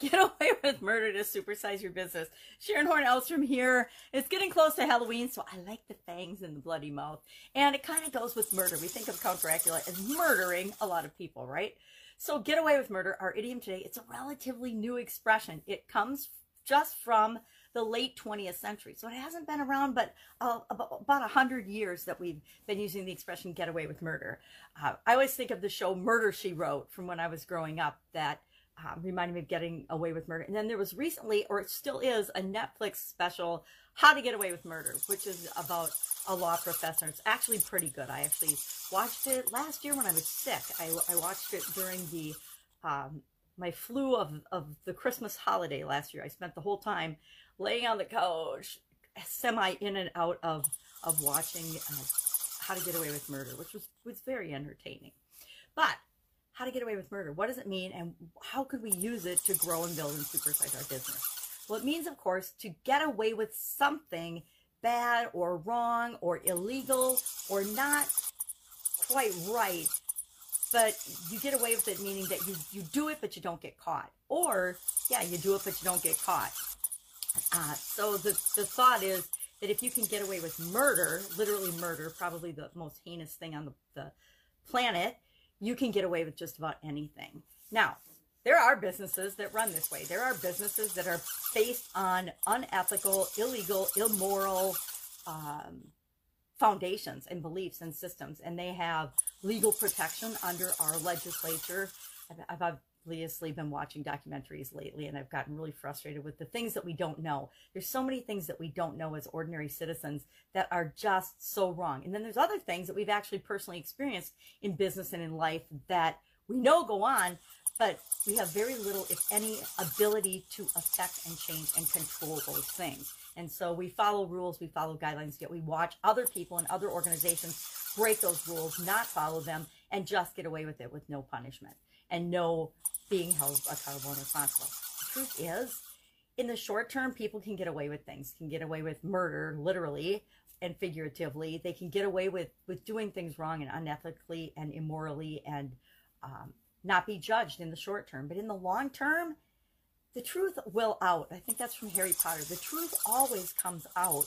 Get away with murder to supersize your business. Sharon Horn Elstrom here. It's getting close to Halloween, so I like the fangs and the bloody mouth. And it kind of goes with murder. We think of Count Dracula as murdering a lot of people, right? So get away with murder, our idiom today, it's a relatively new expression. It comes just from the late 20th century. So it hasn't been around, but uh, about, about 100 years that we've been using the expression get away with murder. Uh, I always think of the show Murder She Wrote from when I was growing up that um, reminded me of getting away with murder. And then there was recently, or it still is, a Netflix special, How to Get Away with Murder, which is about a law professor. It's actually pretty good. I actually watched it last year when I was sick. I, I watched it during the um, my flu of, of the Christmas holiday last year. I spent the whole time laying on the couch, semi in and out of of watching uh, How to Get Away with Murder, which was was very entertaining. But how to get away with murder. What does it mean and how could we use it to grow and build and supersize our business? Well, it means, of course, to get away with something bad or wrong or illegal or not quite right, but you get away with it, meaning that you, you do it, but you don't get caught. Or, yeah, you do it, but you don't get caught. Uh, so the, the thought is that if you can get away with murder, literally murder, probably the most heinous thing on the, the planet, you can get away with just about anything. Now, there are businesses that run this way. There are businesses that are based on unethical, illegal, immoral um, foundations and beliefs and systems, and they have legal protection under our legislature. I've, I've obviously been watching documentaries lately, and I've gotten really frustrated with the things that we don't know. There's so many things that we don't know as ordinary citizens that are just so wrong. And then there's other things that we've actually personally experienced in business and in life that we know go on, but we have very little, if any, ability to affect and change and control those things. And so we follow rules, we follow guidelines, yet we watch other people and other organizations break those rules, not follow them, and just get away with it with no punishment and no being held accountable and responsible. The truth is, in the short term, people can get away with things, can get away with murder, literally and figuratively. They can get away with, with doing things wrong and unethically and immorally and um, not be judged in the short term. But in the long term, the truth will out. I think that's from Harry Potter. The truth always comes out.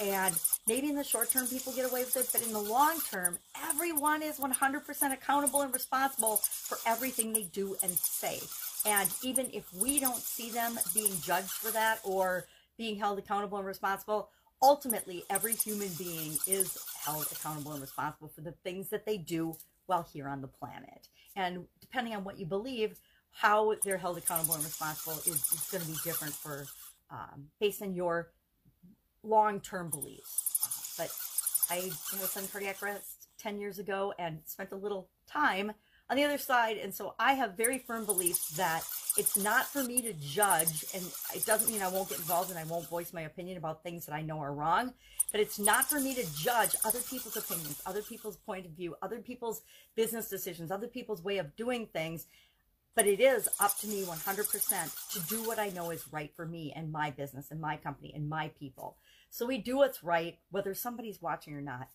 And maybe in the short term, people get away with it, but in the long term, everyone is 100% accountable and responsible for everything they do and say. And even if we don't see them being judged for that or being held accountable and responsible, ultimately, every human being is held accountable and responsible for the things that they do while here on the planet. And depending on what you believe, how they're held accountable and responsible is, is going to be different for um, based on your long-term beliefs. Uh, but I a sudden cardiac arrest 10 years ago and spent a little time on the other side. And so I have very firm beliefs that it's not for me to judge. And it doesn't mean I won't get involved and I won't voice my opinion about things that I know are wrong. But it's not for me to judge other people's opinions, other people's point of view, other people's business decisions, other people's way of doing things but it is up to me 100% to do what I know is right for me and my business and my company and my people. So we do what's right, whether somebody's watching or not.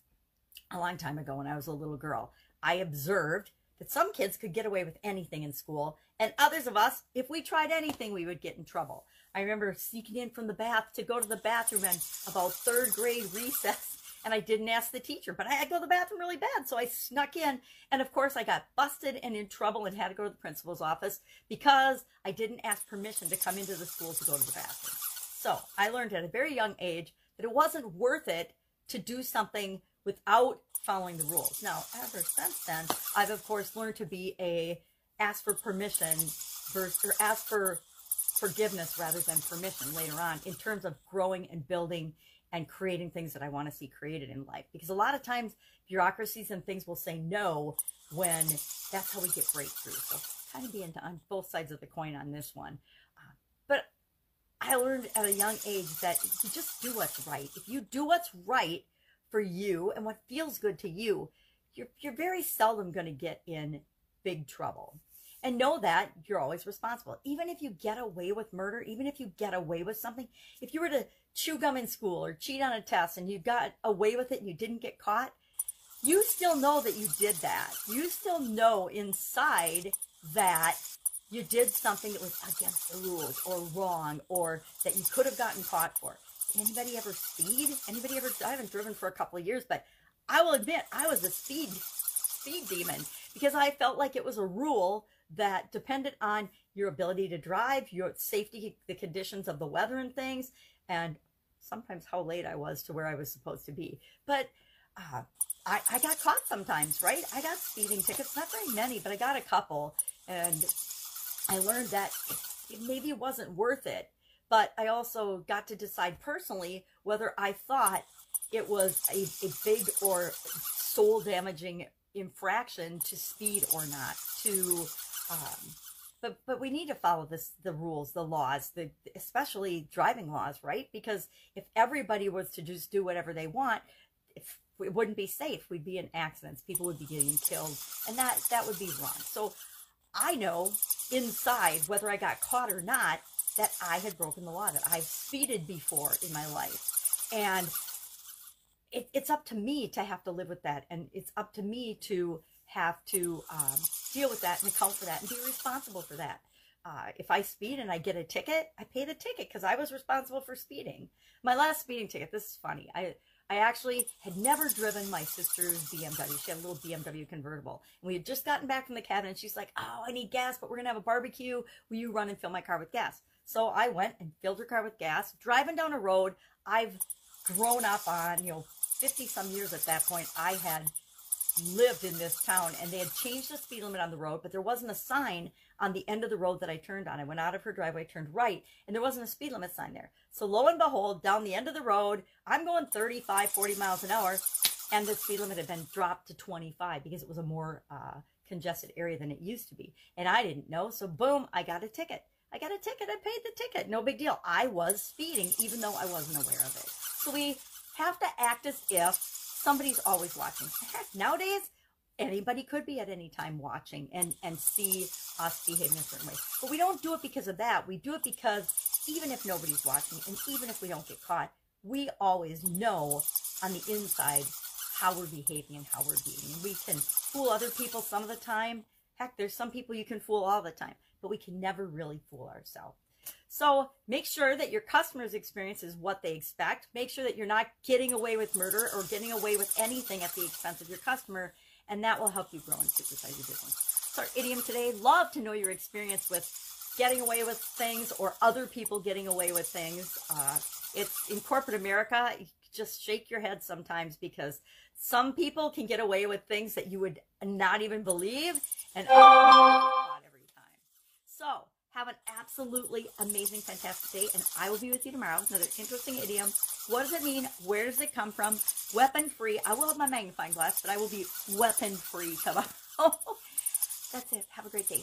A long time ago, when I was a little girl, I observed that some kids could get away with anything in school, and others of us, if we tried anything, we would get in trouble. I remember sneaking in from the bath to go to the bathroom and about third grade recess and I didn't ask the teacher, but I had to go to the bathroom really bad. So I snuck in. And of course, I got busted and in trouble and had to go to the principal's office because I didn't ask permission to come into the school to go to the bathroom. So I learned at a very young age that it wasn't worth it to do something without following the rules. Now, ever since then, I've of course learned to be a ask for permission versus or ask for forgiveness rather than permission later on in terms of growing and building and creating things that I want to see created in life. Because a lot of times bureaucracies and things will say no when that's how we get breakthroughs. So kind of be on both sides of the coin on this one. Uh, but I learned at a young age that you just do what's right. If you do what's right for you and what feels good to you, you're, you're very seldom going to get in big trouble. And know that you're always responsible. Even if you get away with murder, even if you get away with something, if you were to chew gum in school or cheat on a test and you got away with it and you didn't get caught, you still know that you did that. You still know inside that you did something that was against the rules or wrong or that you could have gotten caught for. Anybody ever speed? Anybody ever? I haven't driven for a couple of years, but I will admit I was a speed speed demon because I felt like it was a rule that depended on your ability to drive, your safety, the conditions of the weather and things, and sometimes how late I was to where I was supposed to be. But uh, I, I got caught sometimes, right? I got speeding tickets, not very many, but I got a couple. And I learned that it, maybe it wasn't worth it. But I also got to decide personally whether I thought it was a, a big or soul damaging infraction to speed or not. To, um, but but we need to follow this the rules, the laws, the especially driving laws, right? Because if everybody was to just do whatever they want, if it wouldn't be safe. We'd be in accidents. People would be getting killed, and that that would be wrong. So I know inside whether I got caught or not that I had broken the law. That I've speeded before in my life, and it, it's up to me to have to live with that, and it's up to me to have to um, deal with that and account for that and be responsible for that. Uh, if I speed and I get a ticket, I pay the ticket because I was responsible for speeding. My last speeding ticket, this is funny. I I actually had never driven my sister's BMW. She had a little BMW convertible. And we had just gotten back from the cabin and she's like, Oh, I need gas, but we're going to have a barbecue. Will you run and fill my car with gas? So I went and filled her car with gas, driving down a road I've grown up on, you know, 50 some years at that point. I had lived in this town and they had changed the speed limit on the road, but there wasn't a sign on the end of the road that I turned on. I went out of her driveway, turned right, and there wasn't a speed limit sign there. So lo and behold, down the end of the road, I'm going 35, 40 miles an hour, and the speed limit had been dropped to 25 because it was a more uh, congested area than it used to be. And I didn't know, so boom, I got a ticket. I got a ticket. I paid the ticket. No big deal. I was speeding, even though I wasn't aware of it. So we have to act as if somebody's always watching. Heck, nowadays, anybody could be at any time watching and and see us behaving in a certain way. But we don't do it because of that. We do it because even if nobody's watching and even if we don't get caught we always know on the inside how we're behaving and how we're being. We can fool other people some of the time. Heck there's some people you can fool all the time but we can never really fool ourselves so make sure that your customer's experience is what they expect. Make sure that you're not getting away with murder or getting away with anything at the expense of your customer and that will help you grow and supersize your business. So our idiom today, love to know your experience with getting away with things or other people getting away with things. Uh, it's in corporate America, just shake your head sometimes because some people can get away with things that you would not even believe and every time. So have an absolutely amazing, fantastic day, and I will be with you tomorrow. Another interesting idiom. What does it mean? Where does it come from? Weapon free. I will have my magnifying glass, but I will be weapon free tomorrow. That's it. Have a great day.